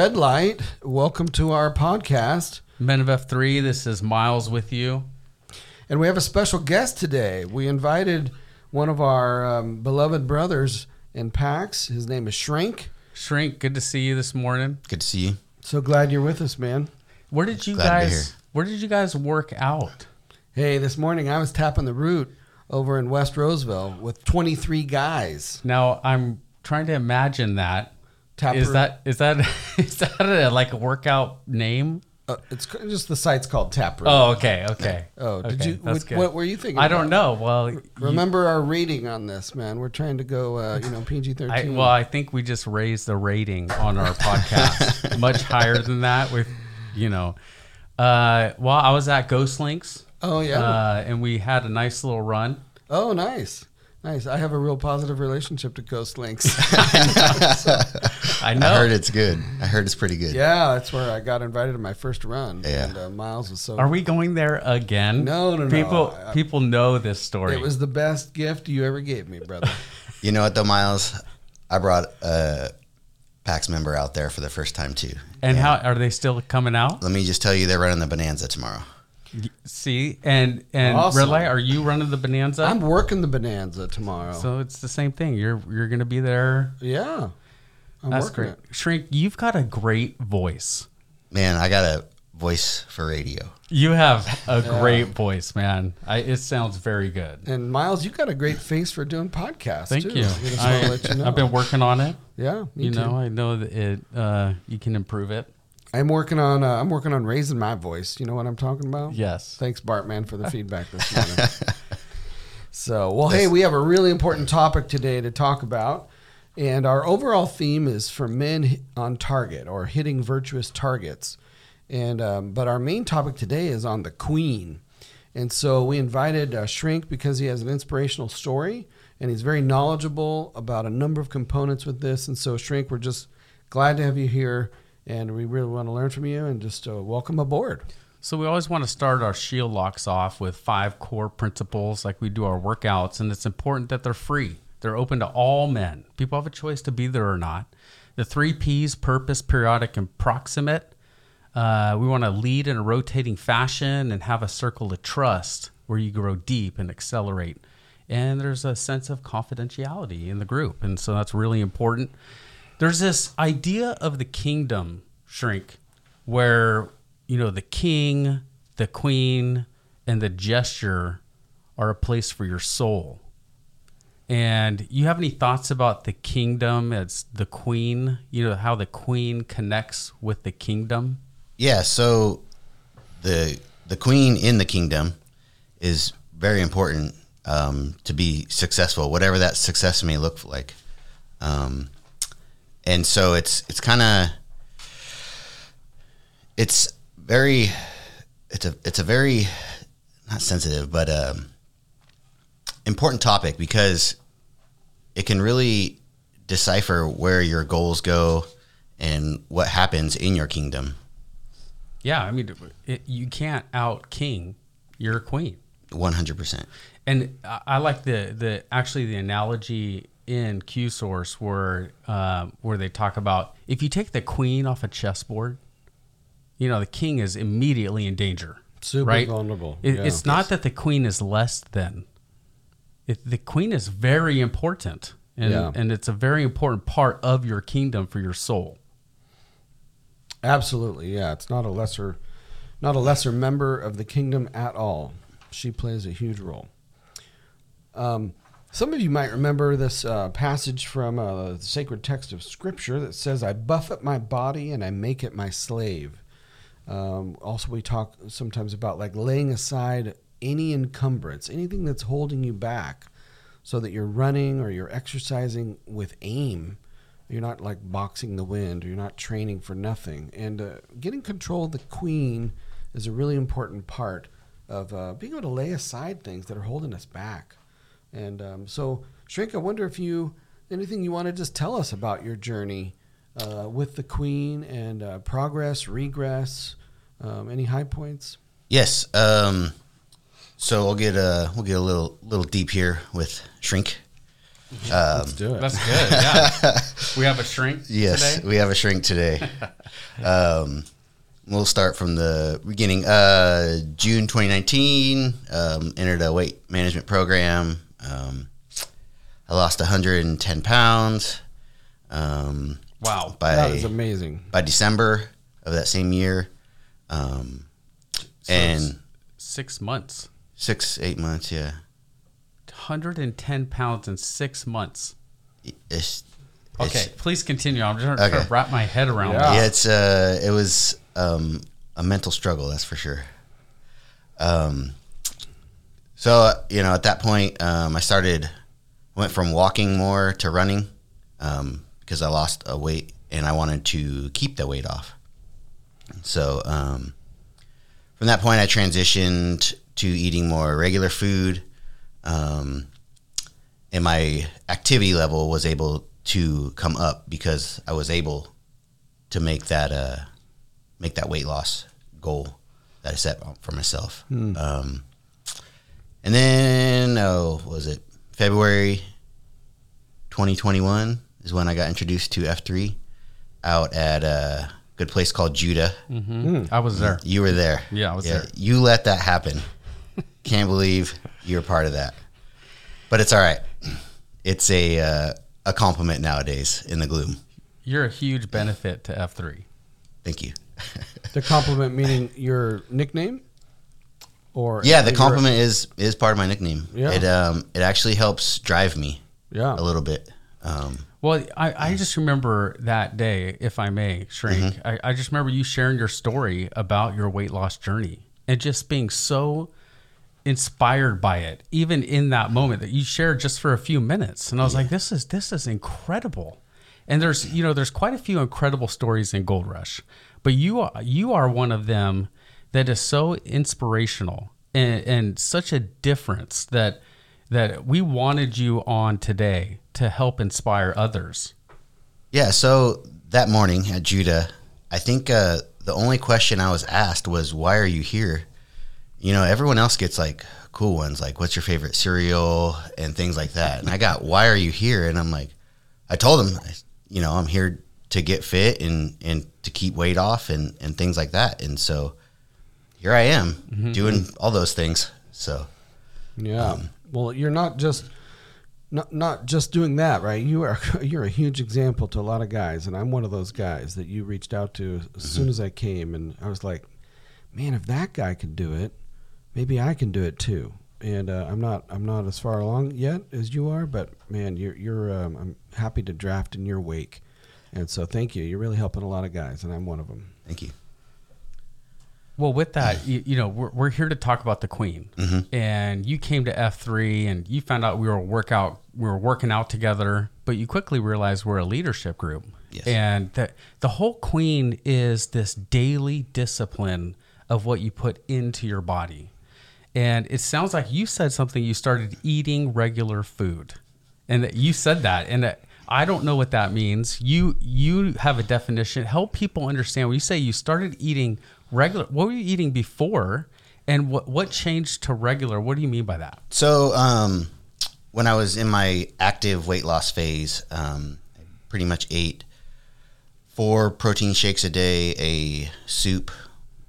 Red Light. Welcome to our podcast. Men of F3, this is Miles with you. And we have a special guest today. We invited one of our um, beloved brothers in PAX. His name is Shrink. Shrink, good to see you this morning. Good to see you. So glad you're with us, man. Where did you Glad to be guys here. where did you guys work out? Hey, this morning I was tapping the root over in West Roseville with 23 guys. Now I'm trying to imagine that. Tap Is that is that is that a, like a workout name? Uh, it's c- just the site's called Taproot. Oh, okay, okay. Oh, did Okay, you? that's What, good. what were you thinking? I don't know. Well, you- Remember our rating on this, man. We're trying to go, uh, you know, PG I, thirteen. well, I think we just raised the rating on our podcast much higher than that. With you know, uh, well, I was at Ghost Links, oh yeah. uh, and we had a nice little run. oh, nice, nice. I have a real positive relationship to Ghost Links. I know. I heard it's good. I heard it's pretty good. yeah, that's where I got invited to my first run. Yeah. And uh, Miles was so. Are we going there again? No, no, no. People, I- people know this story. it was the best gift you ever gave me, brother. You know what though, Miles? I brought a PAX member out there for the first time too. and how are they still coming out? Let me just tell you, they're running the Bonanza tomorrow. See, and and Awesome. Relay, are you running the Bonanza? I'm working the Bonanza tomorrow. so it's the same thing. You're you're gonna be there. yeah, I'm That's great. it. Shrink, you've got a great voice. Man, I got a voice for radio. You have a great voice, man. I, it sounds very good. And Miles, you got a great face for doing podcasts. Thank too. you. I just wanna I, let you know. I've been working on it. Yeah, me you too. know, I know that it. Uh, you can improve it. I'm working on. Uh, I'm working on raising my voice. You know what I'm talking about? Yes. Thanks, Bartman, for the feedback this morning. so, well, hey, we have a really important topic today to talk about, and our overall theme is for men on target or hitting virtuous targets. And um, but our main topic today is on the Queen, and so we invited uh, Shrink because he has an inspirational story and he's very knowledgeable about a number of components with this. And so, Shrink, we're just glad to have you here, and we really want to learn from you and just uh, welcome aboard. So we always want to start our shield locks off with five core principles like we do our workouts and it's important that they're free. They're open to all men. People have a choice to be there or not. The 3 Ps purpose, periodic and proximate. Uh, we want to lead in a rotating fashion and have a circle of trust where you grow deep and accelerate. And there's a sense of confidentiality in the group. And so that's really important. There's this idea of the kingdom shrink where, you know, the king, the queen, and the jester are a place for your soul. And you have any thoughts about the kingdom as the queen? You know, how the queen connects with the kingdom? Yeah, so the the queen in the kingdom is very important um, to be successful, whatever that success may look like. Um, and so it's it's kind of it's very it's a it's a very not sensitive but um, important topic because it can really decipher where your goals go and what happens in your kingdom. Yeah, I mean, it, you can't out king your queen. One hundred percent. And I I like the the actually the analogy in Q Source where uh, where they talk about if you take the queen off a chessboard, you know the king is immediately in danger. Super right? vulnerable, It, yeah. It's not that the queen is less than. It, the queen is very important, and Yeah. and it's a very important part of your kingdom for your soul. Absolutely, yeah. It's not a lesser, not a lesser member of the kingdom at all. She plays a huge role. Um, some of you might remember this uh, passage from uh, the sacred text of Scripture that says, "I buffet my body and I make it my slave." Um, also, we talk sometimes about like laying aside any encumbrance, anything that's holding you back, so that you're running or you're exercising with aim. You're not like boxing the wind. Or you're not training for nothing. And uh, getting control of the queen is a really important part of uh, being able to lay aside things that are holding us back. And um, so, Shrink, I wonder if you anything you want to just tell us about your journey uh, with the queen and uh, progress, regress, um, any high points. Yes. Um, so we'll get a we'll get a little little deep here with shrink. Let's do it. That's good. Yeah. we have a shrink Yes, today. we have a shrink today. um, we'll start from the beginning. Uh, June 2019, um, entered a weight management program. Um, I lost 110 pounds. Um, Wow. by that is amazing. by December of that same year, um, and Six months. six eight months. Yeah, 110 pounds in six months. it's, Okay, it's- please continue. I'm just trying Okay. to wrap my head around Yeah. yeah, it's uh, it was um, a mental struggle, that's for sure. Um, so you know, at that point, um, I started went from walking more to running um, because I lost a weight and I wanted to keep the weight off. So um, from that point, I transitioned to eating more regular food, um, and my activity level was able to come up because I was able to make that uh, make that weight loss goal that I set for myself. Um, and then, oh, what was it February 2021 is when I got introduced to F3 out at a good place called Judah. hmm I was there. You were there. Yeah, I was there. You let that happen. Can't believe you're part of that. But it's all right. It's a uh, a compliment nowadays in the gloom. You're a huge benefit to F3. Thank you. The compliment meaning your nickname, or Yeah, the compliment is is part of my nickname. Yeah. It um it actually helps drive me Yeah, a little bit. Um, Well, I, I just remember that day, if I may, Shrink. Mm-hmm. I, I just remember you sharing your story about your weight loss journey and just being so inspired by it, even in that moment that you shared just for a few minutes. And I was like, this is this is incredible. And there's you know there's quite a few incredible stories in Gold Rush, but you are you are one of them that is so inspirational and, and such a difference that that we wanted you on today to help inspire others. yeah. So that morning at Judah, I think uh, the only question I was asked was, "Why are you here?" You know, everyone else gets like cool ones, like "What's your favorite cereal?" and things like that. And I got, "Why are you here?" And I'm like, I told them, you know, I'm here to get fit and and to keep weight off and and things like that. And so here I am doing all those things. So yeah. well, you're not just not not just doing that, right? You are you're a huge example to a lot of guys, and I'm one of those guys that you reached out to as soon as I came, and I was like, man, if that guy can do it, maybe I can do it too. And uh, I'm not I'm not as far along yet as you are, but man, you're you're um, I'm happy to draft in your wake, and so thank you. You're really helping a lot of guys, and I'm one of them. thank you. Well, with that, you, you know, we're, we're here to talk about the Queen, mm-hmm. and you came to F three, and you found out we were workout, we were working out together, but you quickly realized we're a leadership group, Yes. and that the whole Queen is this daily discipline of what you put into your body, and it sounds like you said something. You started eating regular food, and that you said that, and that. I don't know what that means. You you have a definition. Help people understand. When you say you started eating regular, what were you eating before, and what what changed to regular? What do you mean by that? So, um, when I was in my active weight loss phase, um, I pretty much ate four protein shakes a day, a soup,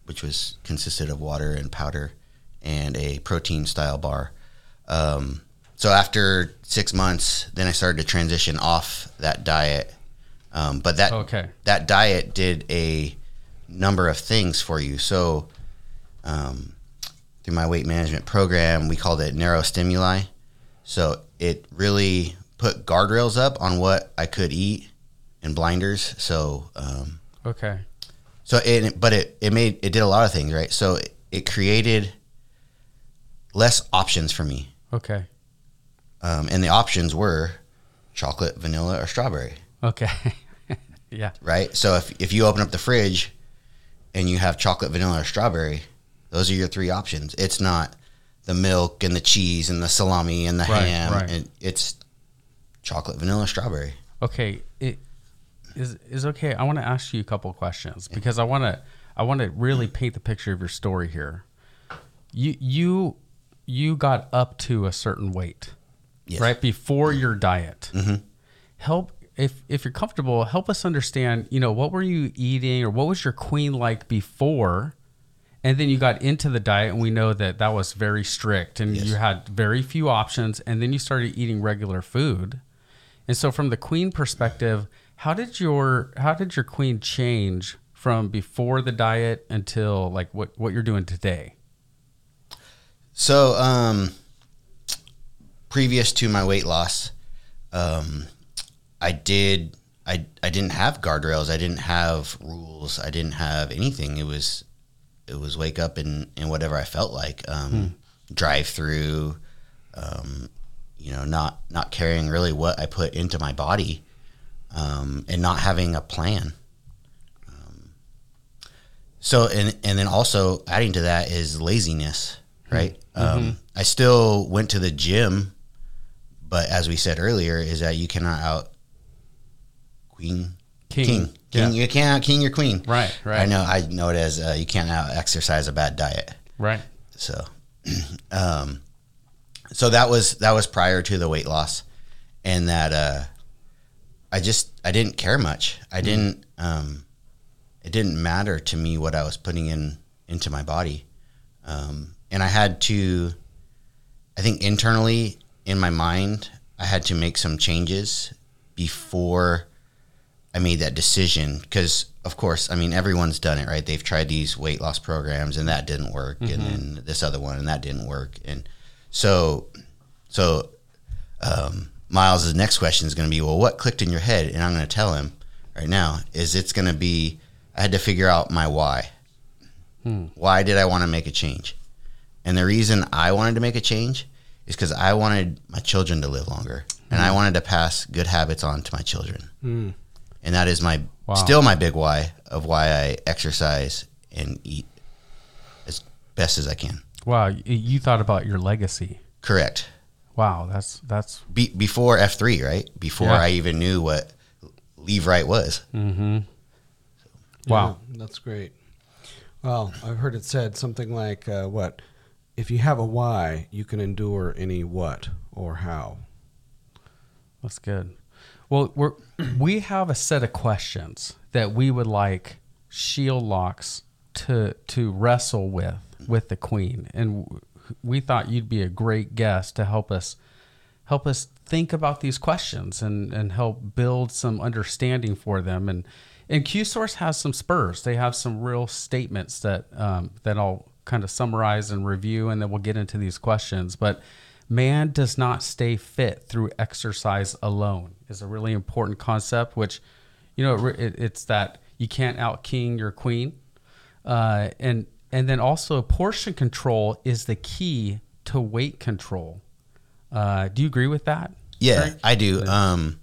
which was consisted of water and powder, and a protein style bar. Um, so after six months, then I started to transition off that diet. Um, but that Okay. that diet did a number of things for you. So um, through my weight management program, we called it narrow stimuli. So it really put guardrails up on what I could eat and blinders. So um, Okay. so it but it it made it did a lot of things right. So it, it created less options for me, Okay. um, and the options were chocolate, vanilla, or strawberry. Okay. yeah. right? So if if you open up the fridge and you have chocolate, vanilla, or strawberry, those are your three options. It's not the milk and the cheese and the salami and the Right, ham. right. And it's chocolate, vanilla, strawberry. Okay. It is is okay. I want to ask you a couple of questions because I want to I want to really paint the picture of your story here. You you you got up to a certain weight. Yes. right before your diet. Mm-hmm. Help if if you're comfortable, help us understand. You know, what were you eating, or what was your queen like before, and then you got into the diet, and we know that that was very strict, and Yes. you had very few options, and then you started eating regular food. And so, from the queen perspective, how did your how did your queen change from before the diet until like what what you're doing today? So, um, previous to my weight loss, um, I did. I, I didn't have guardrails. I didn't have rules. I didn't have anything. It was it was wake up and, and whatever I felt like. Um, Drive through, um, you know, not not caring really what I put into my body, um, and not having a plan. Um, so and and then also adding to that is laziness, right? Um, I still went to the gym, but as we said earlier, is that you cannot out queen King. king king. Yeah. You can't out king your queen. Right, right. I know. I know it as uh, you can't out exercise a bad diet. Right. So, um, so that was that was prior to the weight loss, and that uh, I just I didn't care much. I didn't. Um, it didn't matter to me what I was putting in into my body, um, and I had to. I think internally in my mind, I had to make some changes before I made that decision because, of course, I mean everyone's done it, right? They've tried these weight loss programs and that didn't work, and mm-hmm. then this other one and that didn't work, and so, so um, Miles' next question is going to be, well, what clicked in your head? And I'm going to tell him right now is it's going to be I had to figure out my why. Hmm. Why did I want to make a change? And the reason I wanted to make a change is because I wanted my children to live longer, and I hmm. wanted to pass good habits on to my children. Hmm. And that is my Wow. still my big why of why I exercise and eat as best as I can. Wow, you thought about your legacy. Correct. Wow, that's that's Be, before F three, right? Before Yeah. I even knew what leave right was. wow. Yeah, that's great. Well, I've heard it said something like, uh, "What if you have a why, you can endure any what or how." That's good. Well, we're we have a set of questions that we would like Shield Locks to to wrestle with with the Queen, and we thought you'd be a great guest to help us help us think about these questions and and help build some understanding for them. And and Q Source has some spurs. They have some real statements that um, that I'll kind of summarize and review, and then we'll get into these questions. But man does not stay fit through exercise alone is a really important concept. Which you know it, it, it's that you can't out king your queen, uh, and and then also portion control is the key to weight control. Uh, do you agree with that? Yeah, Frank? I do. Um,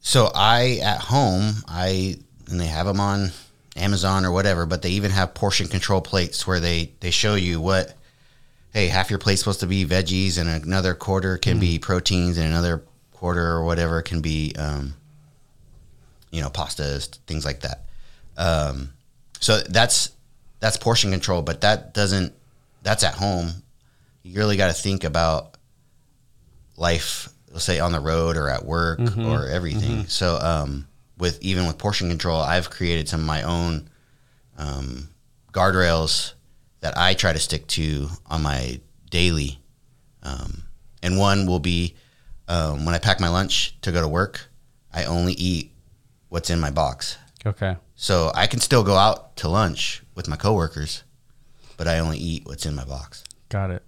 so I at home, I and they have them on Amazon or whatever, but they even have portion control plates where they they show you what. Hey, half your plate's supposed to be veggies, and another quarter can be proteins, and another quarter or whatever can be, um, you know, pastas, things like that. Um, so that's that's portion control, but that doesn't. That's at home. You really got to think about life, let's say on the road or at work or everything. So, um, with even with portion control, I've created some of my own um, guardrails that I try to stick to on my daily. Um, and one will be um, when I pack my lunch to go to work, I only eat what's in my box. Okay. So I can still go out to lunch with my coworkers, but I only eat what's in my box. Got it.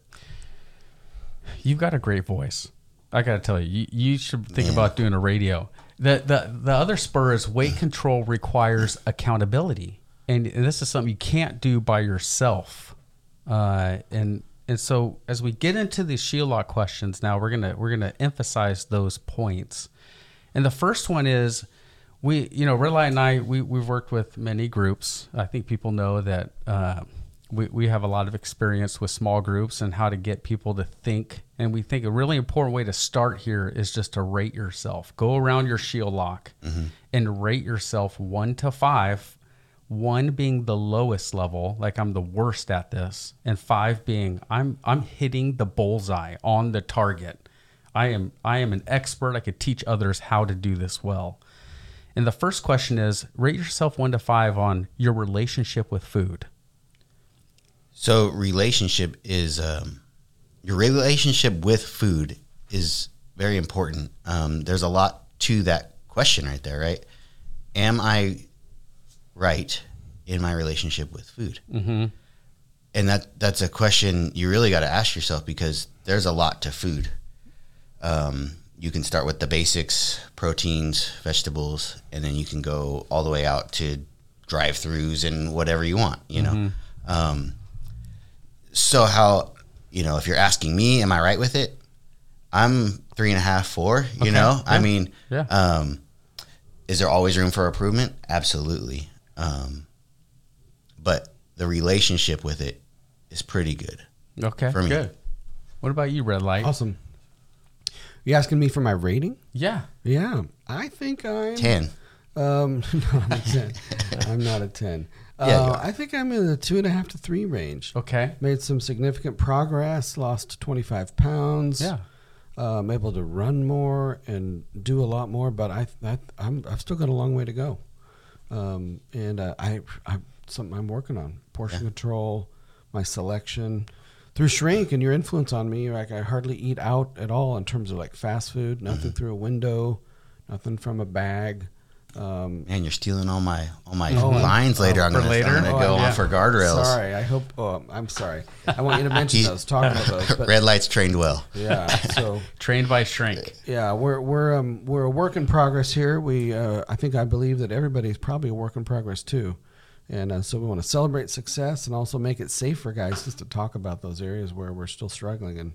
You've got a great voice. I got to tell you, you, you should think Man. about doing a radio. The, the the other spur is weight control requires accountability, and, and this is something you can't do by yourself. Uh, and and so as we get into the shield lock questions now, we're gonna we're gonna emphasize those points. And the first one is we, you know, Red Light and I, we, we've worked with many groups. I think people know that uh, we, we have a lot of experience with small groups and how to get people to think. And we think a really important way to start here is just to rate yourself. Go around your shield lock and rate yourself one to five. One being the lowest level, like I'm the worst at this, and five being I'm I'm hitting the bullseye on the target I am I am an expert. I could teach others how to do this well. And the first question is rate yourself 1 to 5 on your relationship with food. So relationship is um, your relationship with food is very important. Um, there's a lot to that question right there, right? Am I right in my relationship with food? Mm-hmm. And that that's a question you really got to ask yourself because there's a lot to food. Um, you can start with the basics, proteins, vegetables, and then you can go all the way out to drive-throughs and whatever you want. You know. Um, so how you know if you're asking me, am I right with it? I'm three and a half, four. You Okay, know, I mean, yeah. um, is there always room for improvement? Absolutely. Um, but the relationship with it is pretty good. Okay. For me. Good. What about you, Red Light? Awesome. You asking me for my rating? Yeah. Yeah, I think I'm Ten. Um, no, I'm a ten. I'm not a ten. Yeah, uh, are. I think I'm in the two and a half to three range. Okay. Made some significant progress. Lost 25 pounds. Yeah. Uh, I'm able to run more and do a lot more, but I, I I'm I've still got a long way to go. Um, and uh, I I something I'm working on portion control, my selection through shrink and your influence on me. Like I hardly eat out at all in terms of like fast food. Nothing through a window, nothing from a bag. Um, Man, you're stealing all my all my Oh, lines later. I'm for gonna, later? I'm gonna Oh, go yeah. on for guardrails. Sorry, I hope. Oh, I'm sorry. I want you to mention those. Talk about those. But Red lights trained well. yeah, so Trained by Shrink. yeah, we're we're um we're a work in progress here. We uh, I think I believe that everybody's probably a work in progress too, and uh, so we want to celebrate success and also make it safe for guys just to talk about those areas where we're still struggling. And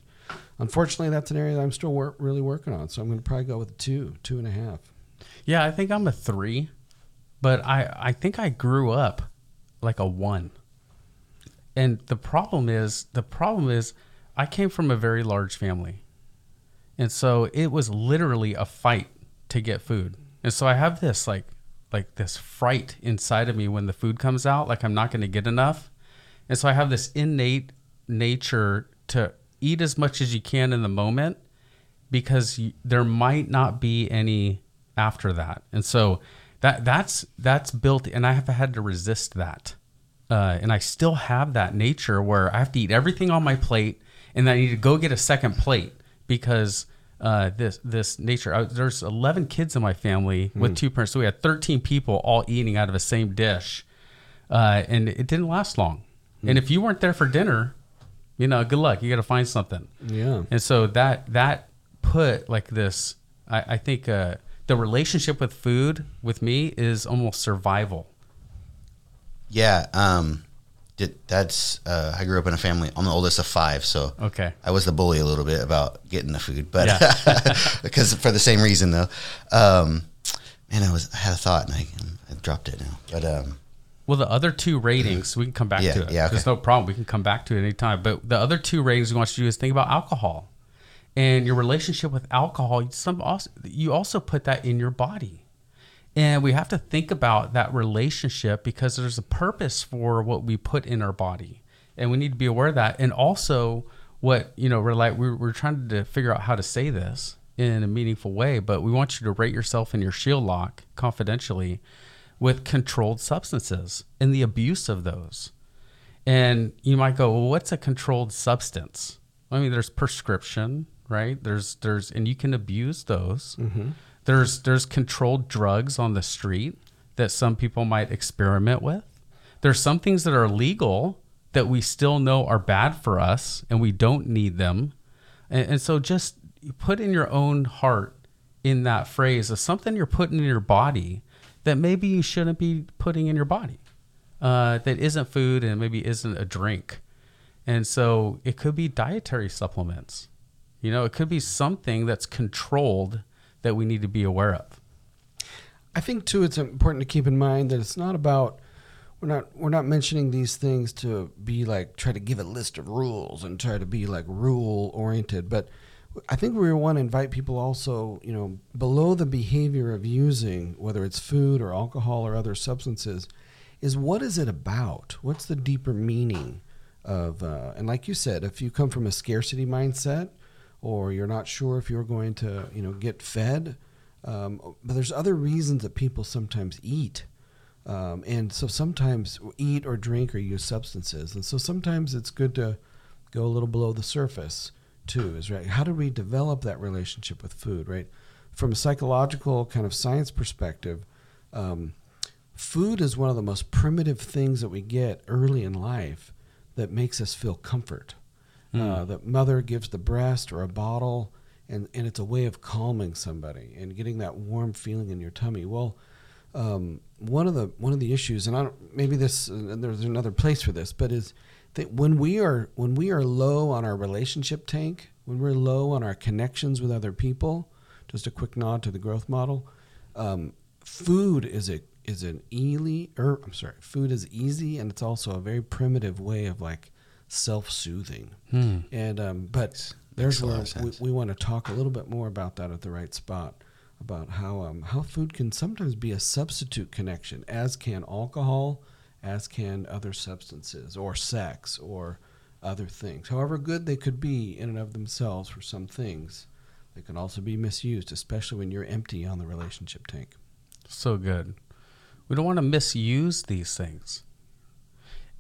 unfortunately, that's an area that I'm still wor- really working on. So I'm going to probably go with two, two and a half. Yeah, I think I'm a three, but I, I think I grew up like a one. And the problem is, the problem is, I came from a very large family. And so it was literally a fight to get food. And so I have this like, like this fright inside of me when the food comes out, like I'm not going to get enough. And so I have this innate nature to eat as much as you can in the moment because you, there might not be any after that. And so that that's that's built and I have had to resist that. Uh, and I still have that nature where I have to eat everything on my plate and I need to go get a second plate because uh, this this nature. I, there's 11 kids in my family with two parents, so we had 13 people all eating out of the same dish, uh, and it didn't last long. And if you weren't there for dinner, you know, good luck. You got to find something. Yeah. And so that that put like this. I, I think uh, the relationship with food with me is almost survival. Yeah. Um, did, that's uh, I grew up in a family. I'm the oldest of five, so Okay. I was the bully a little bit about getting the food, but Yeah. because for the same reason though. Um, man, I was I had a thought and I, I dropped it now. But um, Well, the other two ratings, we can come back Yeah, to it. yeah, okay. There's no problem. We can come back to it anytime. But the other two ratings we want you to do is think about alcohol and your relationship with alcohol. Some also, you also put that in your body. And we have to think about that relationship because there's a purpose for what we put in our body. And we need to be aware of that. And also, what, you know, we're like, we're, we're trying to figure out how to say this in a meaningful way, but we want you to rate yourself in your shield lock confidentially with controlled substances and the abuse of those. And you might go, well, what's a controlled substance? I mean, there's prescription, right? There's there's and you can abuse those. There's there's controlled drugs on the street that some people might experiment with. There's some things that are legal that we still know are bad for us and we don't need them. And, and so just put in your own heart in that phrase of something you're putting in your body that maybe you shouldn't be putting in your body uh, that isn't food and maybe isn't a drink. And so it could be dietary supplements. You know, it could be something that's controlled that we need to be aware of. I think too it's important to keep in mind that it's not about we're not we're not mentioning these things to be like try to give a list of rules and try to be like rule oriented, but I think we want to invite people also, you know, below the behavior of using whether it's food or alcohol or other substances is what is it about? What's the deeper meaning of uh, and like you said, if you come from a scarcity mindset or you're not sure if you're going to, you know, get fed. Um, but there's other reasons that people sometimes eat. Um, and so sometimes eat or drink or use substances. And so sometimes it's good to go a little below the surface too, is right. How do we develop that relationship with food, right? From a psychological kind of science perspective, um, food is one of the most primitive things that we get early in life that makes us feel comfort. Uh, that mother gives the breast or a bottle, and, and it's a way of calming somebody and getting that warm feeling in your tummy. Well, um, one of the one of the issues, and I don't, maybe this and there's another place for this, but is that when we are when we are low on our relationship tank, when we're low on our connections with other people, just a quick nod to the growth model. Um, food is a is an easy or I'm sorry, food is easy and it's also a very primitive way of like self-soothing. And um, but there's Hmm. a where we, we want to talk a little bit more about that at the right spot about how um, how food can sometimes be a substitute connection, as can alcohol, as can other substances or sex or other things. However good they could be in and of themselves for some things, they can also be misused, especially when you're empty on the relationship tank. So good. We don't want to misuse these things.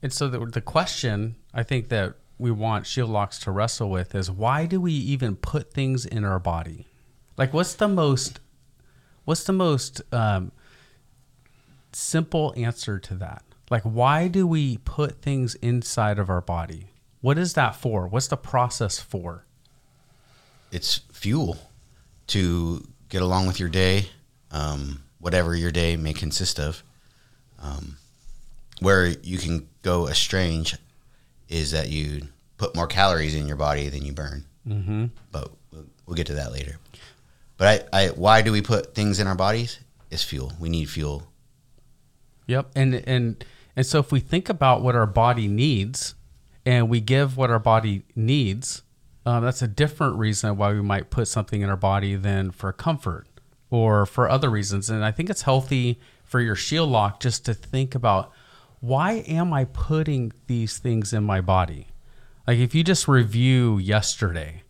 And so the, the question I think that we want Shield Locks to wrestle with is why do we even put things in our body? Like what's the most what's the most um, simple answer to that? Like why do we put things inside of our body? What is that for? What's the process for? it's fuel to get along with your day, um, whatever your day may consist of. Um, where you can go estrange is that you put more calories in your body than you burn. Mm-hmm. But we'll, we'll get to that later. But I, I, why do we put things in our bodies? It's fuel. We need fuel. Yep. And and and so if we think about what our body needs and we give what our body needs, um, that's a different reason why we might put something in our body than for comfort or for other reasons. And I think it's healthy for your shield lock just to think about why am I putting these things in my body? Like if you just review yesterday,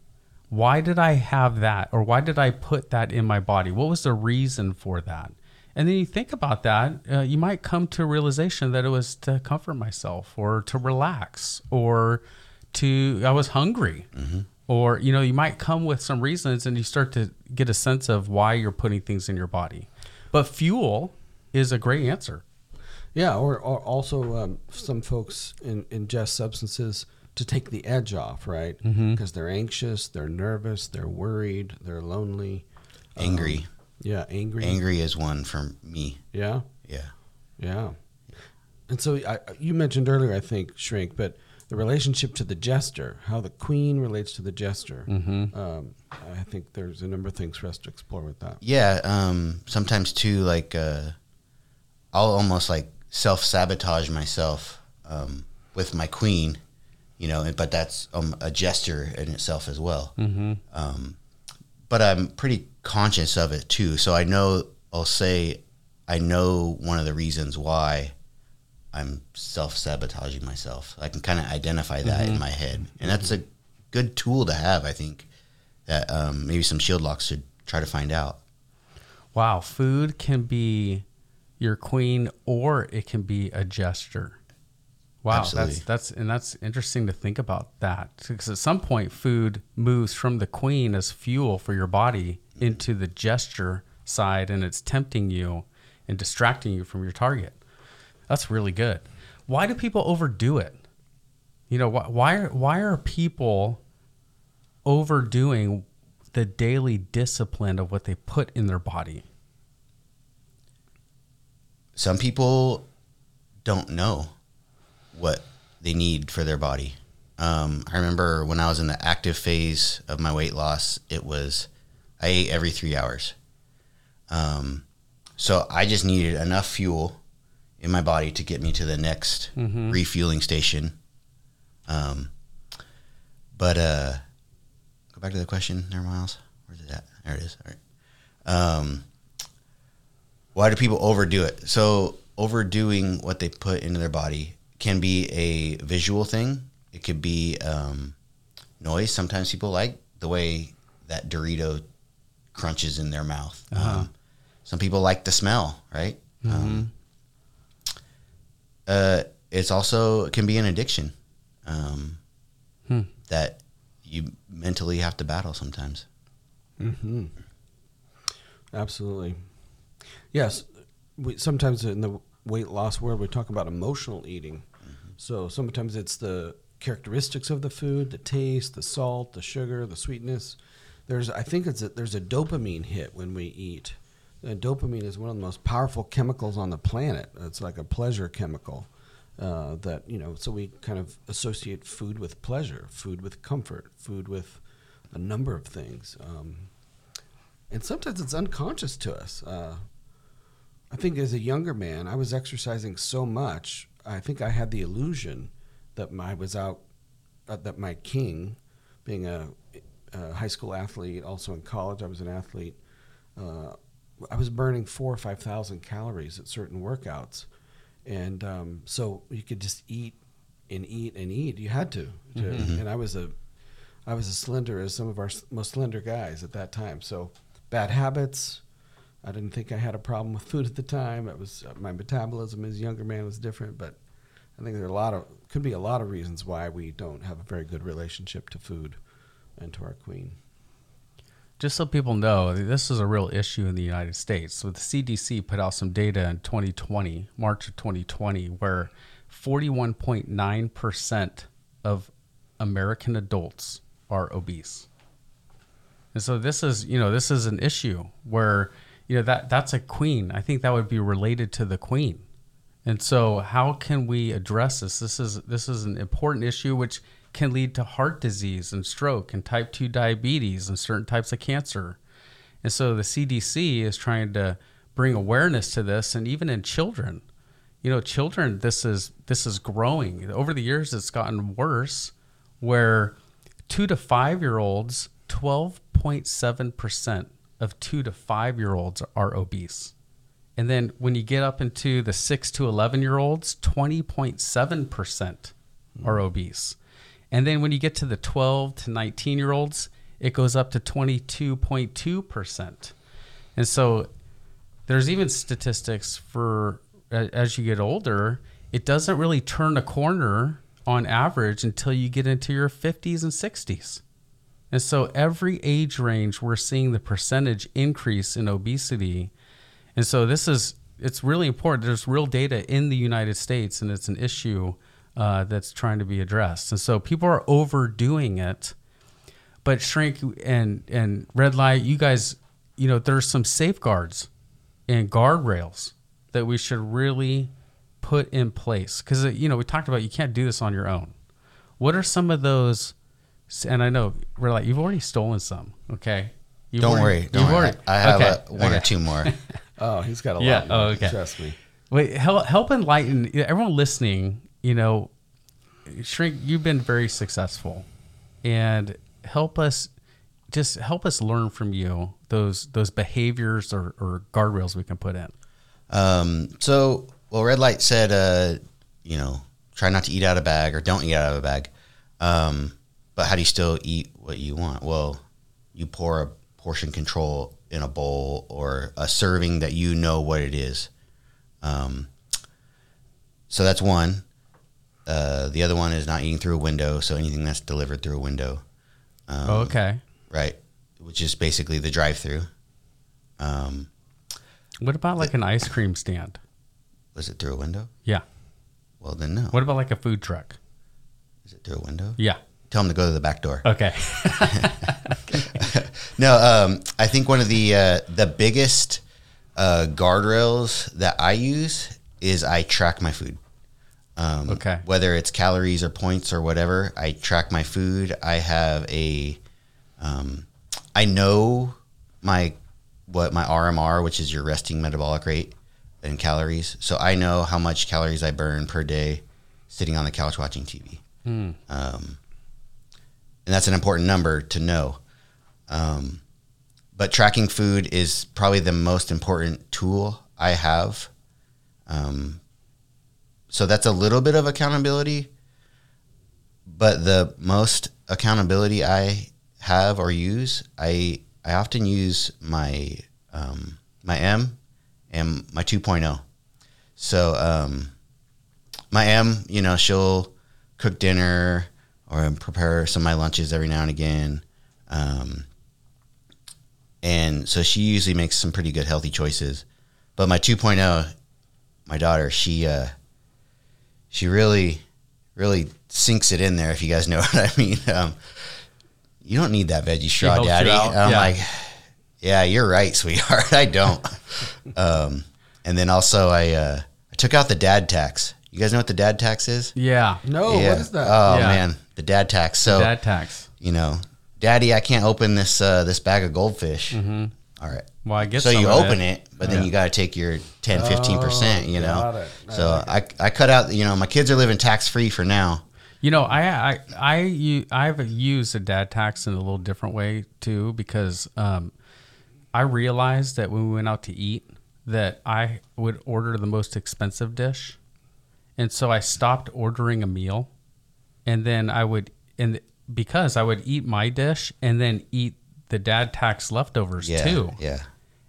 why did I have that or why did I put that in my body? What was the reason for that? And then you think about that, uh, you might come to a realization that it was to comfort myself or to relax or to, I was hungry. Or, you know, you might come with some reasons and you start to get a sense of why you're putting things in your body. But fuel is a great answer. Yeah, or, or also um, some folks in, ingest substances to take the edge off, right? Because they're anxious, they're nervous, they're worried, they're lonely. Angry. Yeah, angry. Angry is one for me. Yeah, Yeah. yeah. And so I, you mentioned earlier, I think, shrink, but the relationship to the jester, how the queen relates to the jester. Mm-hmm. Um, I think there's a number of things for us to explore with that. Yeah, um, sometimes too, like uh, I'll almost like self sabotage myself um, with my queen, you know. But that's um, a jester in itself as well. Mm-hmm. Um, but I'm pretty conscious of it too, so I know I'll say I know one of the reasons why I'm self sabotaging myself. I can kind of identify that in my head, and that's a good tool to have. I think that um, maybe some shield locks should try to find out. Wow, food can be your queen or it can be a jester. Wow, Absolutely. that's that's and that's interesting to think about that because at some point food moves from the queen as fuel for your body into the jester side and it's tempting you and distracting you from your target. That's really good. Why do people overdo it? You know, why why are, why are people overdoing the daily discipline of what they put in their body? Some people don't know what they need for their body. Um, I remember when I was in the active phase of my weight loss, it was I ate every three hours. Um, so I just needed enough fuel in my body to get me to the next refueling station. Um, but uh, go back to the question there, Miles. Where's it at? There it is. All right. Um, why do people overdo it? So overdoing what they put into their body can be a visual thing. It could be um, noise. Sometimes people like the way that Dorito crunches in their mouth. Uh-huh. Um, some people like the smell, right? Um, uh, it's also it can be an addiction um, Hmm. that you mentally have to battle sometimes. Mm-hmm. Absolutely. Yes. We, sometimes in the weight loss world, we talk about emotional eating. So sometimes it's the characteristics of the food, the taste, the salt, the sugar, the sweetness. There's, I think it's a, there's a dopamine hit when we eat. And dopamine is one of the most powerful chemicals on the planet. It's like a pleasure chemical. Uh, that you know, so we kind of associate food with pleasure, food with comfort, food with a number of things. Um, and sometimes it's unconscious to us. Uh, I think as a younger man, I was exercising so much. I think I had the illusion that I was out, uh, that my king, being a, a high school athlete, also in college, I was an athlete. Uh, I was burning four or five thousand calories at certain workouts, and um, so you could just eat and eat and eat. You had to, to Mhm. and I was a, I was as slender as some of our most slender guys at that time. So bad habits. I didn't think I had a problem with food at the time. It was uh, my metabolism as a younger man was different, but I think there are a lot of could be a lot of reasons why we don't have a very good relationship to food and to our queen. Just so people know, this is a real issue in the United States. So the CDC put out some data in 2020, March of 2020, where 41.9% of American adults are obese. And so this is, you know, this is an issue where, you know, that that's a queen. I think that would be related to the queen. And so how can we address this? This is this is an important issue which can lead to heart disease and stroke and type 2 diabetes and certain types of cancer. And so the CDC is trying to bring awareness to this and even in children. You know, children this is this is growing. Over the years it's gotten worse where 2 to 5 year olds 12.7% of 2 to 5 year olds are obese. And then when you get up into the 6 to 11 year olds, 20.7% are hmm. obese. And then when you get to the 12 to 19 year olds, it goes up to 22.2%. And so there's even statistics for as you get older, it doesn't really turn a corner on average until you get into your 50s and 60s. And so every age range, we're seeing the percentage increase in obesity. And so this is, it's really important. There's real data in the United States, and it's an issue uh, that's trying to be addressed. And so people are overdoing it. But Shrink and, and Red Light, you guys, you know, there's some safeguards and guardrails that we should really put in place. Because, you know, we talked about you can't do this on your own. What are some of those? And I know, Red Light, you've already stolen some, okay? You've Don't already- worry. Don't you've worry. already- I have okay, uh one or two more. Oh, he's got a Yeah, lot. more, oh, okay. Trust me. Wait, help, help enlighten everyone listening. You know, Shrink, you've been very successful, and help us, just help us learn from you those those behaviors or, or guardrails we can put in. Um, so, well, Red Light said, uh, you know, try not to eat out of a bag or don't eat out of a bag. Um, but how do you still eat what you want? Well, you pour a portion control in a bowl or a serving that you know what it is. Um, so that's one. Uh, the other one is not eating through a window. So anything that's delivered through a window. Um, Oh, okay. Right. Which is basically the drive through. Um, What about like an ice cream stand? was it through a window? Yeah. Well, then no. What about like a food truck? Is it through a window? Yeah. Tell them to go to the back door. Okay. No, um, I think one of the uh, the biggest uh, guardrails that I use is I track my food. Um, Okay. Whether it's calories or points or whatever, I track my food. I have a, um, I know my what my RMR, which is your resting metabolic rate, and calories. So I know how much calories I burn per day sitting on the couch watching TV. Hmm. Um, and that's an important number to know. Um, but tracking food is probably the most important tool I have. Um, so that's a little bit of accountability, but the most accountability I have or use, I I often use my um, my M and my 2.0. So um, my M, you know, she'll cook dinner or prepare some of my lunches every now and again. Um, and so she usually makes some pretty good healthy choices. But my 2.0, my daughter, she uh, she really really sinks it in there. If you guys know what I mean. Um, you don't need that veggie straw, helps you daddy. I'm yeah. like, yeah, you're right, sweetheart. I don't. um, and then also, I uh, I took out the dad tax. You guys know what the dad tax is? Yeah. No, Yeah. what is that? Oh Yeah. man, the dad tax. So Dad tax. you know, daddy, I can't open this uh, this bag of goldfish. All right. Well, I guess so some you of open it, but then you got to take your 10, 15 percent. You know. got it. I So I, I cut out. You know, my kids are living tax free for now. You know, I I I I've used a dad tax in a little different way too because um, I realized that when we went out to eat that I would order the most expensive dish, and so I stopped ordering a meal, and then I would and because I would eat my dish and then eat the dad tax leftovers Yeah. too, Yeah.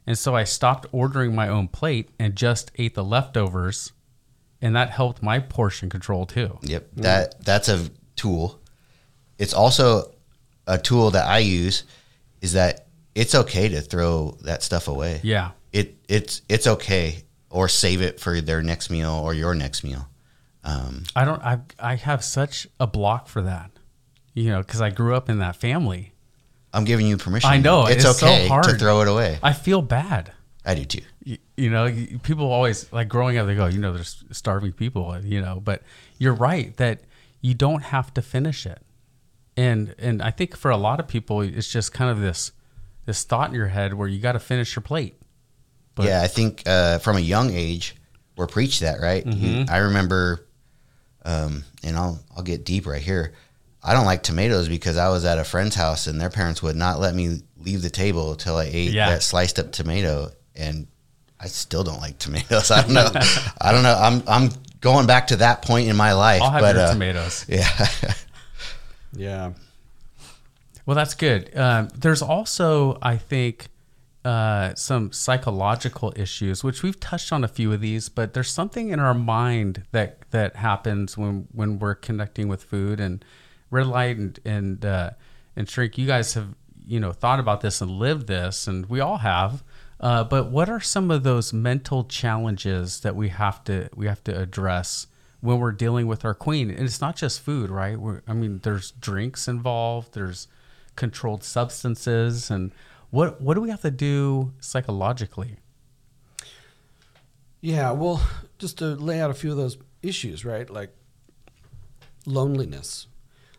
and so I stopped ordering my own plate and just ate the leftovers, and that helped my portion control too. Yep. That that's a tool. It's also a tool that I use is that it's okay to throw that stuff away. Yeah. It it's it's okay or save it for their next meal or your next meal. Um, I don't. I I have such a block for that, you know, because I grew up in that family. I'm giving you permission. I know, it's, it's so okay to throw it away. I feel bad. I do too. You, you know, people always like growing up. They go, you know, there's starving people, you know. But you're right that you don't have to finish it, and and I think for a lot of people, it's just kind of this this thought in your head where you got to finish your plate. But- yeah, I think uh, from a young age, we're preached that, right? Mm-hmm. I remember, um, and I'll I'll get deep right here. I don't like tomatoes because I was at a friend's house and their parents would not let me leave the table until I ate Yeah. that sliced up tomato, and I still don't like tomatoes. I don't know. I don't know. I'm I'm going back to that point in my life. I'll have but, your uh, tomatoes. Yeah, Yeah. Well, that's good. Um, there's also, I think, uh, some psychological issues, which we've touched on a few of these, but there's something in our mind that that happens when when we're connecting with food and red light and and uh, and shrink. You guys have you know thought about this and lived this, and we all have. Uh, but what are some of those mental challenges that we have to we have to address when we're dealing with our queen? And it's not just food, right? We're, I mean, there's drinks involved. There's controlled substances, and what what do we have to do psychologically? Yeah, well, just to lay out a few of those issues, right? Like loneliness.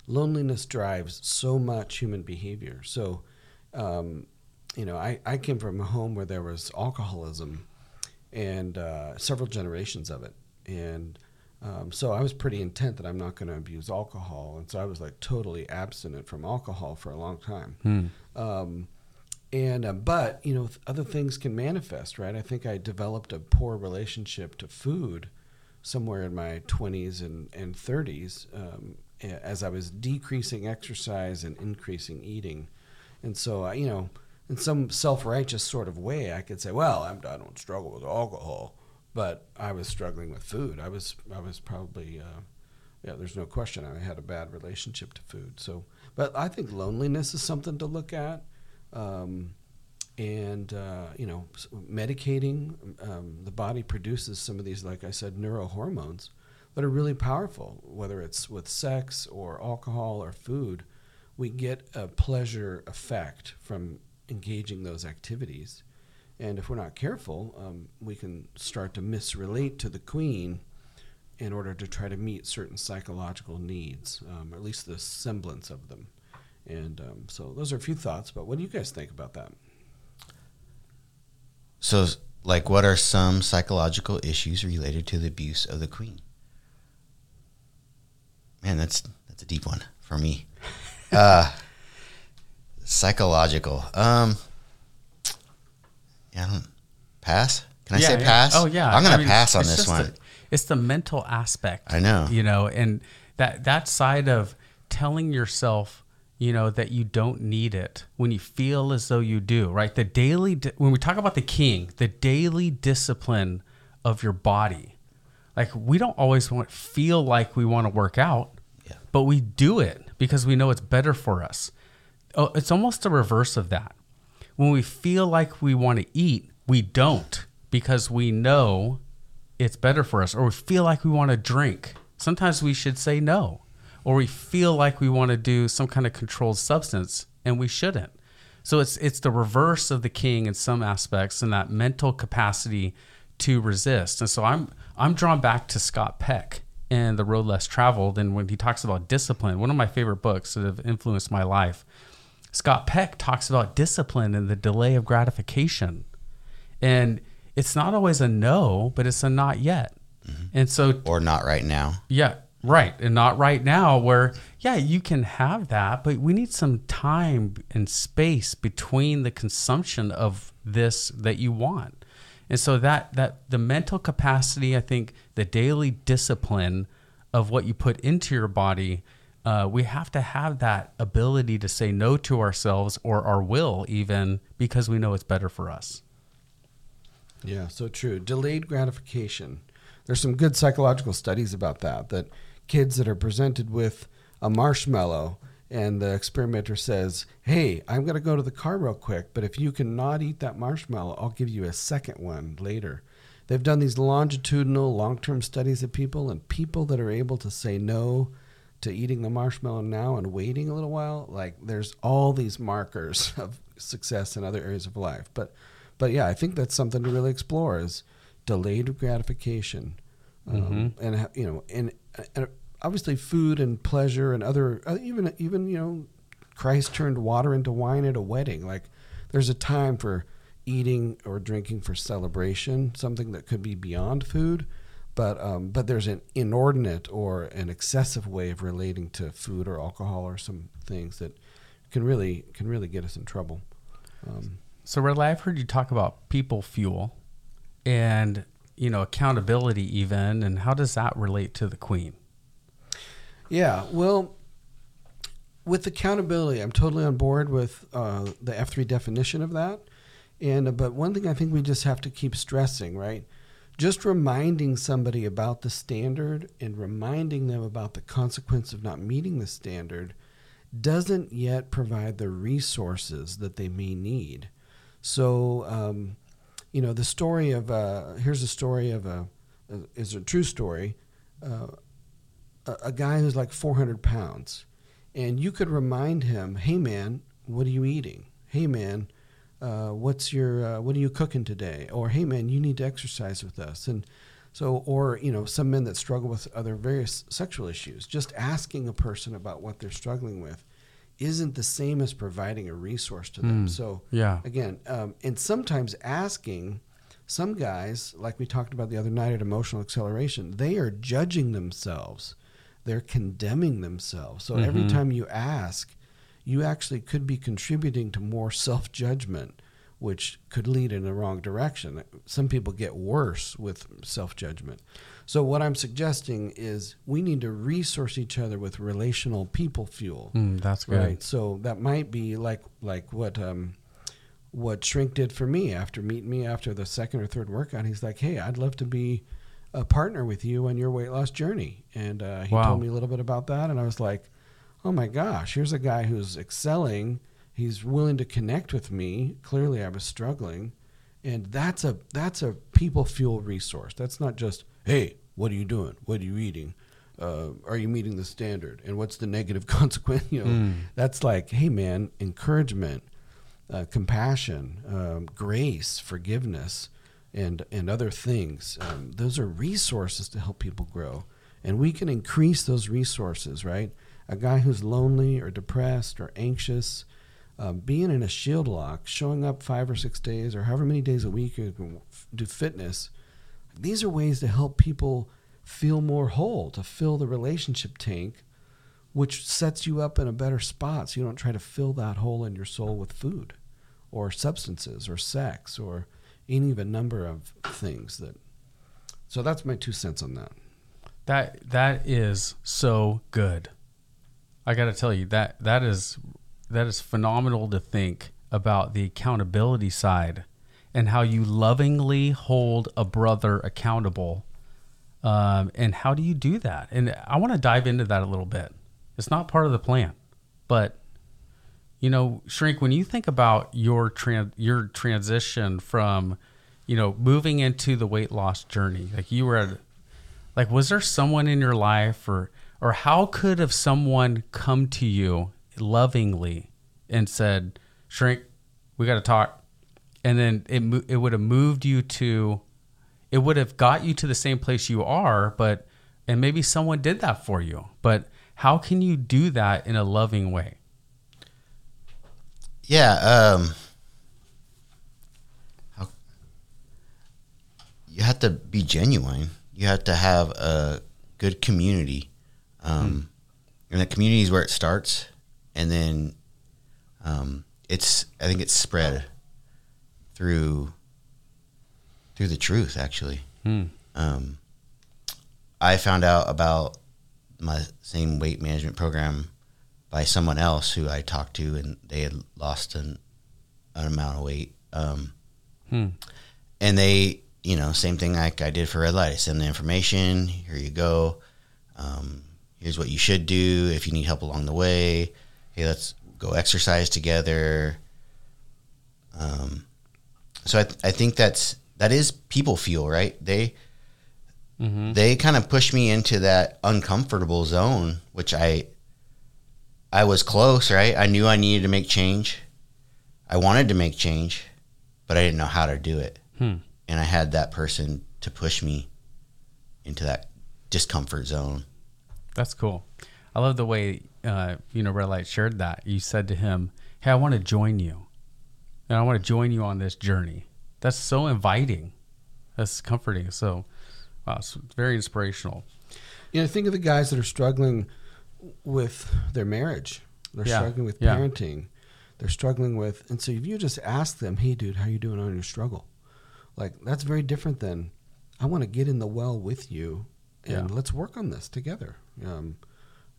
Loneliness drives so much human behavior. So, um, you know, I, I came from a home where there was alcoholism and uh, several generations of it. And um, so I was pretty intent that I'm not going to abuse alcohol. And so I was like totally abstinent from alcohol for a long time. Um, and uh, but you know th- other things can manifest right? I think i developed a poor relationship to food somewhere in my 20s and, and 30s um, as i was decreasing exercise and increasing eating. And so I, you know in some self-righteous sort of way i could say well I'm, i don't struggle with alcohol but i was struggling with food. I was i was probably uh, yeah there's no question i had a bad relationship to food. So but i think loneliness is something to look at um, and uh, you know medicating um, the body produces some of these like i said neurohormones that are really powerful whether it's with sex or alcohol or food. We get a pleasure effect from engaging those activities. And if we're not careful um, we can start to misrelate to the queen in order to try to meet certain psychological needs um, or at least the semblance of them and um, so those are a few thoughts, but what do you guys think about that? So, like, what are some psychological issues related to the abuse of the queen? Man, that's that's a deep one for me. Uh, psychological. Um, yeah, I don't, pass. Can I Yeah, say yeah. pass? Oh yeah, I'm gonna I mean, pass on this one. the- it's the mental aspect. I know. You know, and that that side of telling yourself you know, that you don't need it when you feel as though you do, right? The daily, di- when we talk about the king, the daily discipline of your body, like we don't always want feel like we want to work out, Yeah. but we do it because we know it's better for us. Oh, it's almost the reverse of that. When we feel like we want to eat, we don't because we know it's better for us, or we feel like we want to drink. Sometimes we should say no, or we feel like we want to do some kind of controlled substance, and we shouldn't. So it's it's the reverse of the king in some aspects, and that mental capacity to resist. And so I'm I'm drawn back to Scott Peck and The Road Less Traveled, and when he talks about discipline, one of my favorite books that have influenced my life. Scott Peck talks about discipline and the delay of gratification. And it's not always a no, but it's a not yet. Mm-hmm. And so, Or not right now. yeah, right. And not right now, where, yeah, you can have that, but we need some time and space between the consumption of this that you want. And so that that the mental capacity, I think, the daily discipline of what you put into your body, uh, we have to have that ability to say no to ourselves or our will, even because we know it's better for us. Yeah, so true. Delayed gratification. There's some good psychological studies about that. That kids that are presented with a marshmallow and the experimenter says, "Hey, I'm going to go to the car real quick, but if you cannot eat that marshmallow, I'll give you a second one later." They've done these longitudinal, long-term studies of people, and people that are able to say no to eating the marshmallow now and waiting a little while, like there's all these markers of success in other areas of life. But but yeah, I think that's something to really explore is delayed gratification, um, and you know, and obviously food and pleasure and other uh, even even you know, Christ turned water into wine at a wedding. Like there's a time for eating or drinking for celebration, something that could be beyond food. But um, but there's an inordinate or an excessive way of relating to food or alcohol or some things that can really can really get us in trouble. Um, So, Red Light, I've heard you talk about people fuel and, you know, accountability even. And how does that relate to the queen? Yeah, well, with accountability, I'm totally on board with uh, the F3 definition of that. And uh, but one thing I think we just have to keep stressing, right? Just reminding somebody about the standard and reminding them about the consequence of not meeting the standard doesn't yet provide the resources that they may need. So, um, you know, the story of uh, here's a story of a is a true story. Uh, a, a guy who's like 400 pounds, and you could remind him, "Hey man, what are you eating? Hey man, uh, what's your uh, what are you cooking today? Or hey man, you need to exercise with us." And so, or you know, some men that struggle with other various sexual issues, just asking a person about what they're struggling with isn't the same as providing a resource to them. Hmm. So Yeah. again, um, and sometimes asking some guys, like we talked about the other night at Emotional Acceleration, they are judging themselves. They're condemning themselves. So every Mhm. time you ask, you actually could be contributing to more self judgment, which could lead in the wrong direction. Some people get worse with self judgment. So, what I'm suggesting is we need to resource each other with relational people fuel. Mm, that's good. Right. So that might be like like what um what Shrink did for me after meeting me after the second or third workout. He's like, "Hey, I'd love to be a partner with you on your weight loss journey." And uh, he Wow. told me a little bit about that, and I was like, "Oh my gosh, here's a guy who's excelling. He's willing to connect with me. Clearly, I was struggling." And that's a that's a people fuel resource. That's not just, "Hey, what are you doing? What are you eating?" uh, are you meeting the standard and what's the negative consequence you know Mm. that's like hey man encouragement uh, compassion um, grace forgiveness and and other things um, those are resources to help people grow and we can increase those resources right a guy who's lonely or depressed or anxious um, being in a shield lock showing up five or six days or however many days a week you do fitness these are ways to help people feel more whole, to fill the relationship tank, which sets you up in a better spot so you don't try to fill that hole in your soul with food or substances or sex or any of a number of things that so that's my two cents on that That that is so good. I got to tell you that that is that is phenomenal to think about the accountability side and how you lovingly hold a brother accountable. Um, and how do you do that? And I want to dive into that a little bit. It's not part of the plan, but you know, shrink when you think about your tran- your transition from, you know, moving into the weight loss journey. Like you were at, like, was there someone in your life, or or how could have someone come to you lovingly and said, "Shrink, we got to talk," and then it it would have moved you to, it would have got you to the same place you are, but and maybe someone did that for you, but how can you do that in a loving way? Yeah. Um, how, you have to be genuine. You have to have a good community. Um, And the community is where it starts. And then um, it's, I think it's spread through through the truth, actually. Hmm. Um, I found out about my same weight management program by someone else who I talked to, and they had lost an, an amount of weight. Um, Hmm. And they, you know, same thing like I did for Red Light. I send the information. Here you go. Um, here's what you should do if you need help along the way. Hey, let's go exercise together. Um, so I, th- I think that's that is people fuel right. They Mm-hmm. they kind of push me into that uncomfortable zone, which I I was close, right? I knew I needed to make change. I wanted to make change, but I didn't know how to do it. Hmm. And I had that person to push me into that discomfort zone. That's cool. I love the way uh, you know Red Light shared that. You said to him, "Hey, I want to join you, and I want to join you on this journey." That's so inviting. That's comforting. So, wow, it's very inspirational. You know, think of the guys that are struggling with their marriage. They're Yeah, struggling with yeah. parenting. They're struggling with, and so if you just ask them, "Hey, dude, how you doing on your struggle?" Like that's very different than, "I want to get in the well with you, and Yeah. let's work on this together." Um,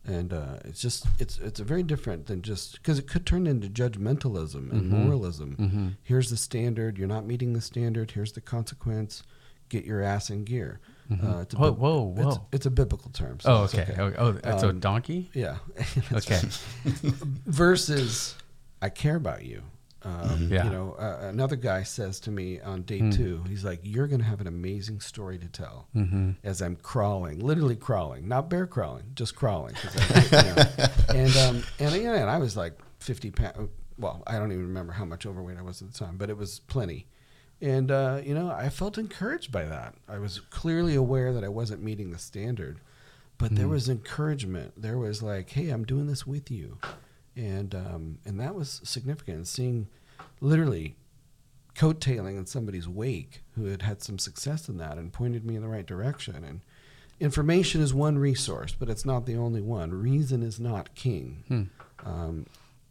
and uh, it's just it's it's a very different than just because it could turn into judgmentalism and Mhm. moralism. Mm-hmm. Here's the standard. You're not meeting the standard. Here's the consequence. Get your ass in gear. Uh, it's a Whoa, bib- whoa, It's, whoa. it's a biblical term. so Oh, it's okay. Oh, oh, that's a Um, donkey. Yeah. Okay. Versus, I care about you. Um, Yeah. You know, uh, another guy says to me on day Hmm. two, he's like, "You're going to have an amazing story to tell." Mm-hmm. As I'm crawling, literally crawling, not bear crawling, just crawling. I, you know. and um, and I was like 50 pounds. Well, I don't even remember how much overweight I was at the time, but it was plenty. And uh, you know, I felt encouraged by that. I was clearly aware that I wasn't meeting the standard, but there Mm. was encouragement. There was like, "Hey, I'm doing this with you," and um, and that was significant. Seeing, literally, coattailing in somebody's wake who had had some success in that and pointed me in the right direction. And information is one resource, but it's not the only one. Reason is not king. Hmm. Um,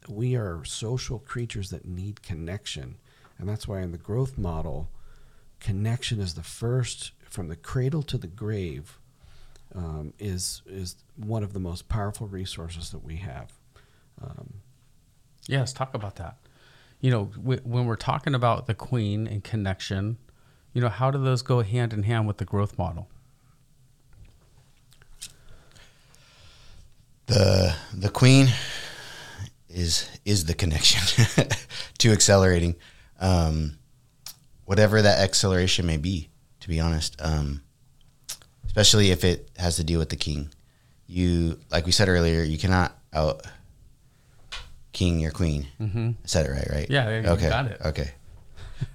we are social creatures that need connection. And that's why in the growth model, connection is the first, from the cradle to the grave, um, is, is one of the most powerful resources that we have. Um, let's talk about that. You know, when we're talking about the queen and connection, you know, how do those go hand in hand with the growth model? The the queen is is the connection to accelerating, um, whatever that acceleration may be. To be honest, um, especially if it has to deal with the king, you like we said earlier, you cannot out king your queen. Mm-hmm. I said it right, right? Yeah, you okay. got it. Okay.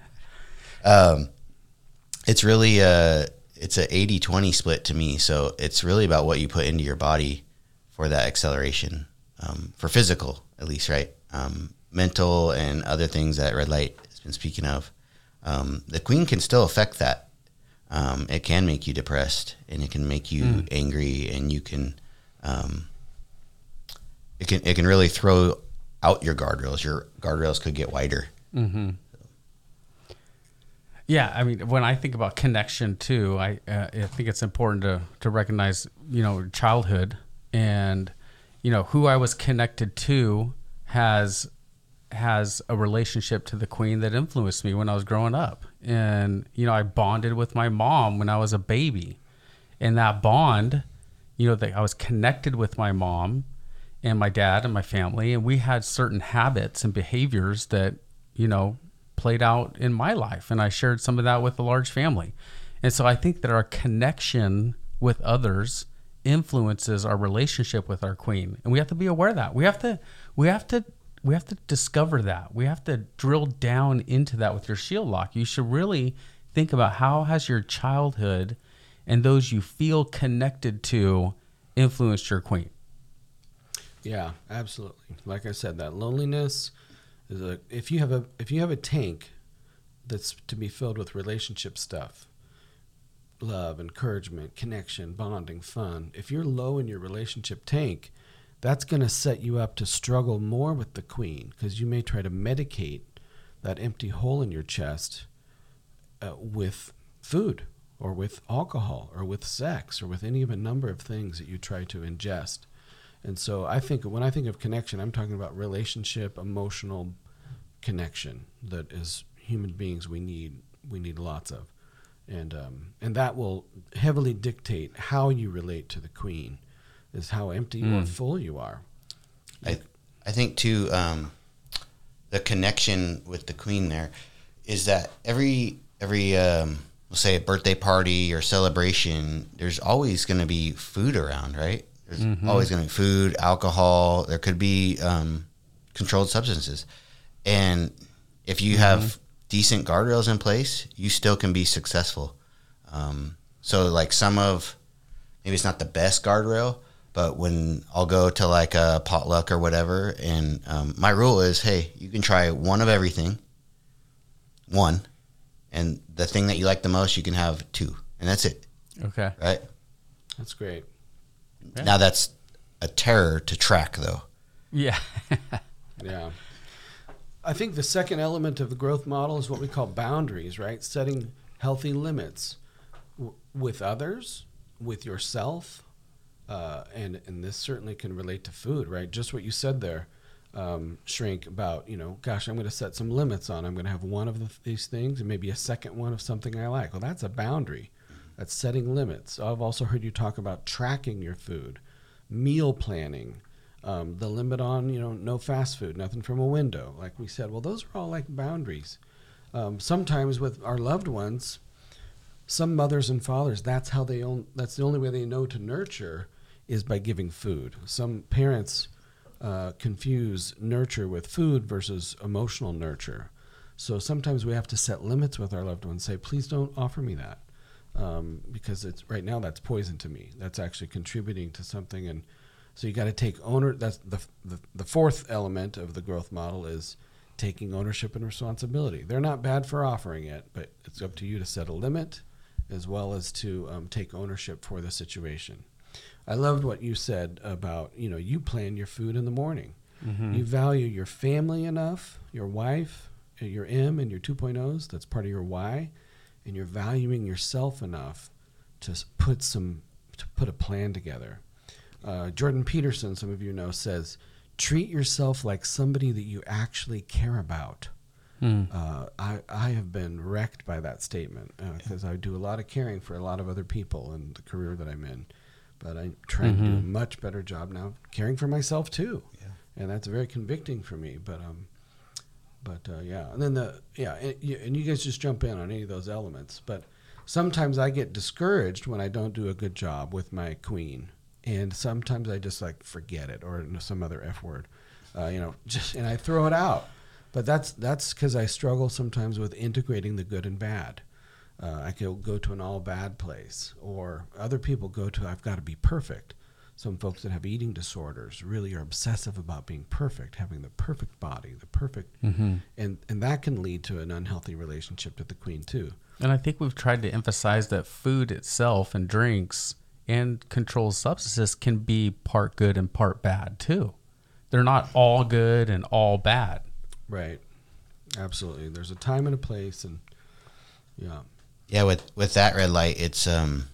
um, it's really a it's a 80-20 split to me. So it's really about what you put into your body for that acceleration, um, for physical at least, right? Um, mental and other things that Red Light has been speaking of. Um, the queen can still affect that. Um, it can make you depressed and it can make you Mm. angry and you can um, it can it can really throw out your guardrails. Your guardrails could get wider. Mm-hmm. Yeah, I mean, when I think about connection too, I uh, I think it's important to to recognize, you know, childhood and you know, who I was connected to has has a relationship to the queen that influenced me when I was growing up. And you know, I bonded with my mom when I was a baby. And that bond, you know, that I was connected with my mom and my dad and my family and we had certain habits and behaviors that, you know, played out in my life and I shared some of that with a large family. And so I think that our connection with others influences our relationship with our queen and we have to be aware of that. We have to we have to we have to discover that. We have to drill down into that with your shield lock. You should really think about how has your childhood and those you feel connected to influenced your queen Yeah, absolutely. Like I said, that loneliness is a if you have a if you have a tank that's to be filled with relationship stuff, love, encouragement, connection, bonding, fun. If you're low in your relationship tank, that's going to set you up to struggle more with the queen because you may try to medicate that empty hole in your chest uh, with food or with alcohol or with sex or with any of a number of things that you try to ingest. And so I think when I think of connection, I'm talking about relationship, emotional connection that as human beings we need we need lots of. And um, and that will heavily dictate how you relate to the queen, is how empty or full you are. I, I think too, um, the connection with the queen there is that every every um, we'll say a birthday party or celebration, there's always going to be food around, right? There's always going to be food, alcohol. There could be um, controlled substances, and if you have decent guardrails in place, you still can be successful. Um, so, like some of maybe it's not the best guardrail, but when I'll go to like a potluck or whatever, and um, my rule is, hey, you can try one of everything, one, and the thing that you like the most, you can have two, and that's it, okay right? That's great. Yeah. Now that's a terror to track, though. yeah Yeah. I think the second element of the growth model is what we call boundaries, right? Setting healthy limits w- with others, with yourself, uh, and and this certainly can relate to food, right? Just what you said there, um, shrink about you know, gosh, I'm going to set some limits on. I'm going to have one of the, these things and maybe a second one of something I like. Well, that's a boundary. That's setting limits. I've also heard you talk about tracking your food, meal planning, um, the limit on you know no fast food, nothing from a window. Like we said, well, those are all like boundaries. Um, sometimes with our loved ones, some mothers and fathers, that's how they own. That's the only way they know to nurture is by giving food. Some parents uh, confuse nurture with food versus emotional nurture. So sometimes we have to set limits with our loved ones. Say, please don't offer me that, um, because it's right now that's poison to me. That's actually contributing to something, and so you got to take owner. That's the, the the fourth element of the growth model is taking ownership and responsibility. They're not bad for offering it, but it's up to you to set a limit, as well as to um, take ownership for the situation. I loved what you said about you know you plan your food in the morning. You value your family enough, your wife, your M and your 2.0s. That's part of your why, and you're valuing yourself enough to put some to put a plan together. Uh, Jordan Peterson, some of you know, says, "Treat yourself like somebody that you actually care about." Hmm. Uh, I, I have been wrecked by that statement because I do a lot of caring for a lot of other people in the career that I'm in, but I'm trying to do a much better job now caring for myself too, Yeah. and that's very convicting for me. But um, but uh, yeah, and then the yeah, and you, and you guys just jump in on any of those elements. But sometimes I get discouraged when I don't do a good job with my queen, and sometimes I just like forget it or some other f word, uh, you know, just and I throw it out. But that's that's because I struggle sometimes with integrating the good and bad. Uh, I could go to an all bad place, or other people go to I've got to be perfect. Some folks that have eating disorders really are obsessive about being perfect, having the perfect body, the perfect, and and that can lead to an unhealthy relationship to the queen too. And I think we've tried to emphasize that food itself and drinks and controlled substances can be part good and part bad too. They're not all good and all bad. Right. Absolutely. There's a time and a place, and yeah, Yeah, with with that red light, it's um,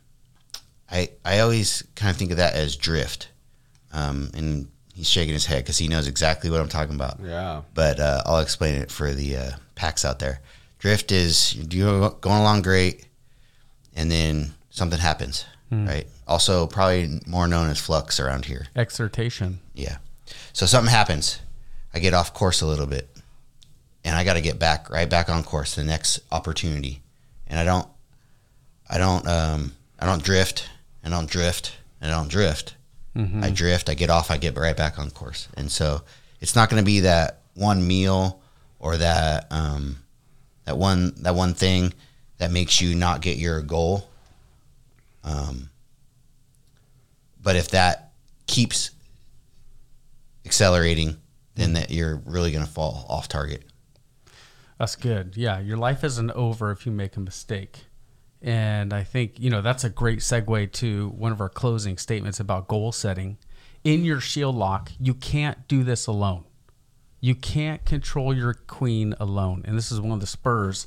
I I always kind of think of that as drift, um, and he's shaking his head because he knows exactly what I'm talking about. Yeah. But uh, I'll explain it for the uh, PAX out there. Drift is you're going along great, and then something happens, right? Also, probably more known as flux around here. Exertation. Yeah. So something happens. I get off course a little bit, and I got to get back right back on course. The next opportunity, and I don't, I don't, um, I don't drift, and I don't drift, and I don't drift. I drift. I get off. I get right back on course, and so it's not going to be that one meal or that um, that one that one thing that makes you not get your goal. Um, but if that keeps accelerating, then that you're really going to fall off target. That's good. Yeah, your life isn't over if you make a mistake. And I think, you know, that's a great segue to one of our closing statements about goal setting. In your shield lock, you can't do this alone. You can't control your queen alone. And this is one of the spurs.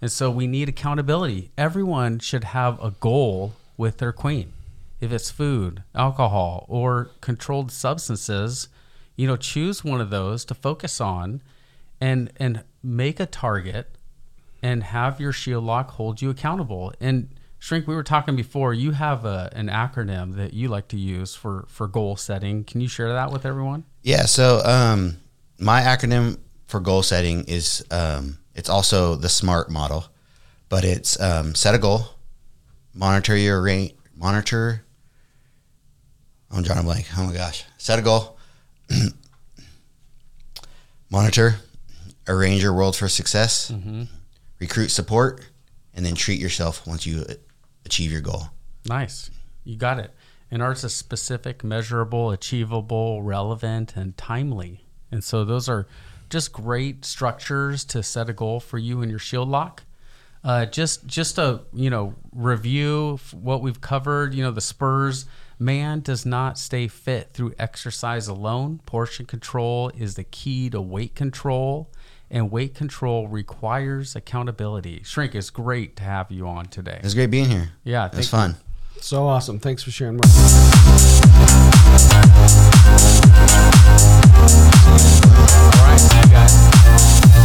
And so we need accountability. Everyone should have a goal with their queen. If it's food, alcohol, or controlled substances, you know, choose one of those to focus on and and make a target and have your shield lock hold you accountable. And Shrink, we were talking before. You have a, an acronym that you like to use for for goal setting. Can you share that with everyone? Yeah. So um, my acronym for goal setting is um, it's also the SMART model, but it's um, set a goal, monitor your rate, monitor. I'm drawing a blank. Oh my gosh. Set a goal, monitor, arrange your world for success, recruit support, and then treat yourself once you achieve your goal. Nice, you got it. And ours is specific, measurable, achievable, relevant, and timely. And so those are just great structures to set a goal for you and your shield lock. Uh, just just a you know review what we've covered. You know the Spurs. Man does not stay fit through exercise alone. Portion control is the key to weight control, and weight control requires accountability. Shrink, it's great to have you on today. It's great being here. Yeah, it's fun. So awesome. Thanks for sharing. More. All right, guys.